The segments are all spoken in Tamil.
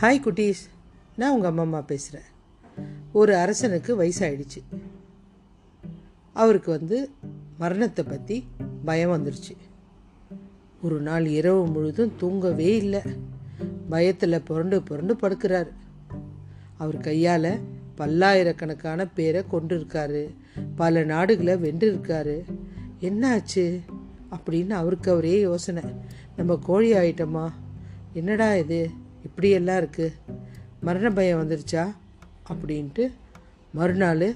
ஹாய் குட்டீஸ். நான் உங்கள் அம்மா அம்மா பேசுகிறேன் ஒரு அரசனுக்கு வயசாயிடுச்சு. அவருக்கு வந்து மரணத்தை பற்றி பயம் வந்துடுச்சு ஒரு நாள் இரவு முழுதும் தூங்கவே இல்லை. பயத்தில் புரண்டு புரண்டு படுக்கிறார். அவர் கையால் பல்லாயிரக்கணக்கான பேரை கொண்டு இருக்காரு பல நாடுகளை வென்றிருக்காரு. என்னாச்சு? அப்படின்னு அவருக்கு அவரே யோசனை. நம்ம கோழி ஆயிட்டோமா? என்னடா இது? இப்படியெல்லாம் இருக்குது மரண பயம் வந்துருச்சா? அப்படின்ட்டு மறுநாள்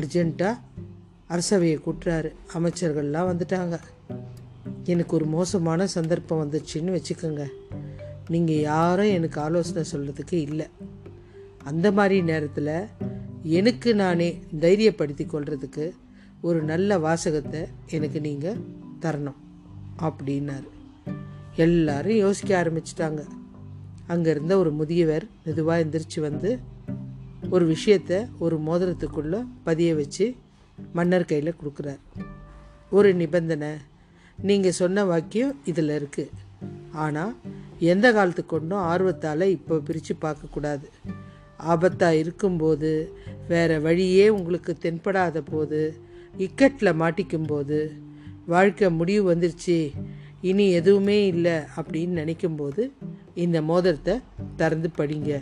அர்ஜெண்ட்டாக அரசவையை கூட்டுறாரு. அமைச்சர்கள்லாம் வந்துட்டாங்க. எனக்கு ஒரு மோசமான சந்தர்ப்பம் வந்துச்சுன்னு வச்சுக்கோங்க. நீங்கள் யாரும் எனக்கு ஆலோசனை சொல்கிறதுக்கு இல்லை. அந்த மாதிரி நேரத்தில் எனக்கு நானே தைரியப்படுத்தி கொள்றதுக்கு ஒரு நல்ல வாசகத்தை எனக்கு நீங்கள் தரணும் அப்படின்னாரு. எல்லாரும் யோசிக்க ஆரம்பிச்சிட்டாங்க. அங்கே இருந்த ஒரு முதியவர் மெதுவாக எந்திரிச்சு வந்து ஒரு விஷயத்த ஒரு மோதிரத்துக்குள்ளே பதிய வச்சு மன்னர் கையில் கொடுக்குறார். ஒரு நிபந்தனை நீங்கள் சொன்ன வாக்கியம் இதில் இருக்குது ஆனால் எந்த காலத்துக்கு கொண்டும் ஆர்வத்தால் இப்போ பிரித்து பார்க்கக்கூடாது ஆபத்தாக இருக்கும்போது வேறு வழியே உங்களுக்கு தென்படாத போது இக்கட்டில் மாட்டிக்கும் போது வாழ்க்கை முடிவு வந்துருச்சு இனி எதுவுமே இல்லை அப்படின்னு நினைக்கும்போது இந்த மோதிரத்தை திறந்து படிங்க.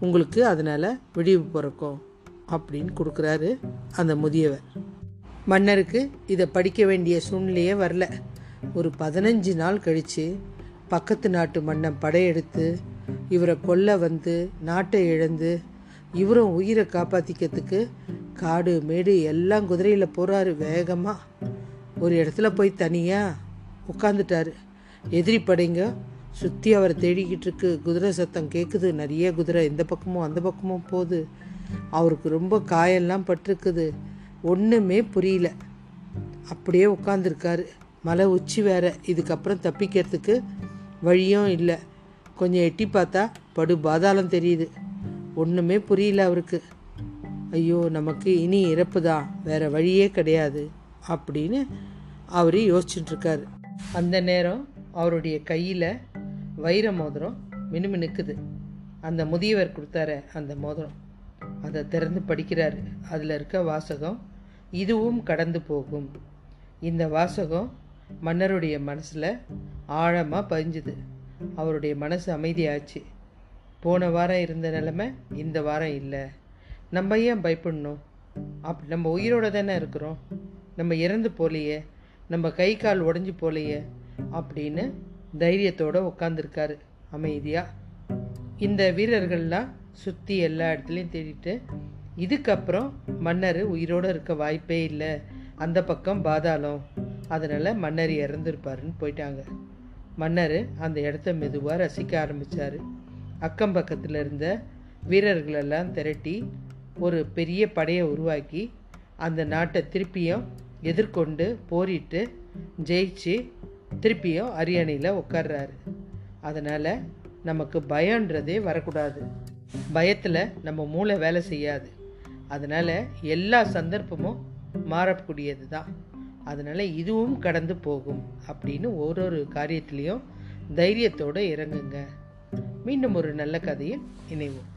உங்களுக்கு அதனால் விடிவு பிறக்கும் அப்படின்னு கொடுக்குறாரு அந்த முதியவர். மன்னருக்கு இதை படிக்க வேண்டிய சூழ்நிலையே வரல. ஒரு பதினஞ்சு நாள் கழித்து பக்கத்து நாட்டு மன்னன் படையெடுத்து இவரை கொல்ல வந்து நாட்டை இழந்து இவரும் உயிரை காப்பாற்றிக்கிறதுக்கு காடு மேடு எல்லாம் குதிரையில் போகிறாரு வேகமாக ஒரு இடத்துல போய் தனியாக உட்காந்துட்டாரு எதிரி படைங்க சுற்றி அவரை தேடிக்கிட்டு இருக்கு. குதிரை சத்தம் கேட்குது நிறைய குதிரை இந்த பக்கமும் அந்த பக்கமும் போகுது. அவருக்கு ரொம்ப காயெல்லாம் பட்டிருக்குது. ஒன்றுமே புரியல. அப்படியே உட்காந்துருக்காரு மலை உச்சி வேற. இதுக்கப்புறம் தப்பிக்கிறதுக்கு வழியும் இல்லை. கொஞ்சம் எட்டி பார்த்தா படு பாதாளம் தெரியுது. ஒன்றுமே புரியல அவருக்கு. ஐயோ நமக்கு இனி இறப்பு தான் வேற வழியே கிடையாது அப்படின்னு அவர் யோசிச்சுட்ருக்காரு அந்த நேரம் அவருடைய கையில் வைர மோதிரம் மினுமினுக்குது அந்த முதியவர் கொடுத்தார அந்த மோதிரம். அதை திறந்து படிக்கிறாரு. அதில் இருக்க வாசகம் இதுவும் கடந்து போகும். இந்த வாசகம் மன்னருடைய மனசில் ஆழமாக பதிஞ்சுது. அவருடைய மனசு அமைதியாச்சு. போன வாரம் இருந்த நிலமை இந்த வாரம் இல்லை. நம்ம ஏன் பயப்படணும்? அப்படி நம்ம உயிரோட தானே இருக்கிறோம். நம்ம இறந்து போலையே நம்ம கை கால் உடஞ்சி போலையே அப்படின்னு தைரியத்தோடு உட்காந்துருக்காரு அமைதியாக இந்த வீரர்கள்லாம் சுற்றி எல்லா இடத்துலையும் தேடிட்டு இதுக்கப்புறம் மன்னர் உயிரோடு இருக்க வாய்ப்பே இல்லை. அந்த பக்கம் பாதாளம். அதனால் மன்னர் இறந்துருப்பாருன்னு போயிட்டாங்க. மன்னர் அந்த இடத்த மெதுவாக ரசிக்க ஆரம்பித்தார் அக்கம் பக்கத்தில் இருந்த வீரர்களெல்லாம் திரட்டி ஒரு பெரிய படையை உருவாக்கி அந்த நாட்டை திருப்பியும் எதிர்கொண்டு போரிட்டு ஜெயிச்சு திருப்பியும் அரியணையில் உட்கார்றாரு அதனால் நமக்கு பயன்றதே வரக்கூடாது. பயத்தில் நம்ம மூளை வேலை செய்யாது. அதனால் எல்லா சந்தர்ப்பமும் மாறக்கூடியது தான் அதனால் இதுவும் கடந்து போகும் அப்படின்னு ஒரு ஒரு காரியத்துலேயும் தைரியத்தோடு இறங்குங்க. மீண்டும் ஒரு நல்ல கதையில் இணைவோம்.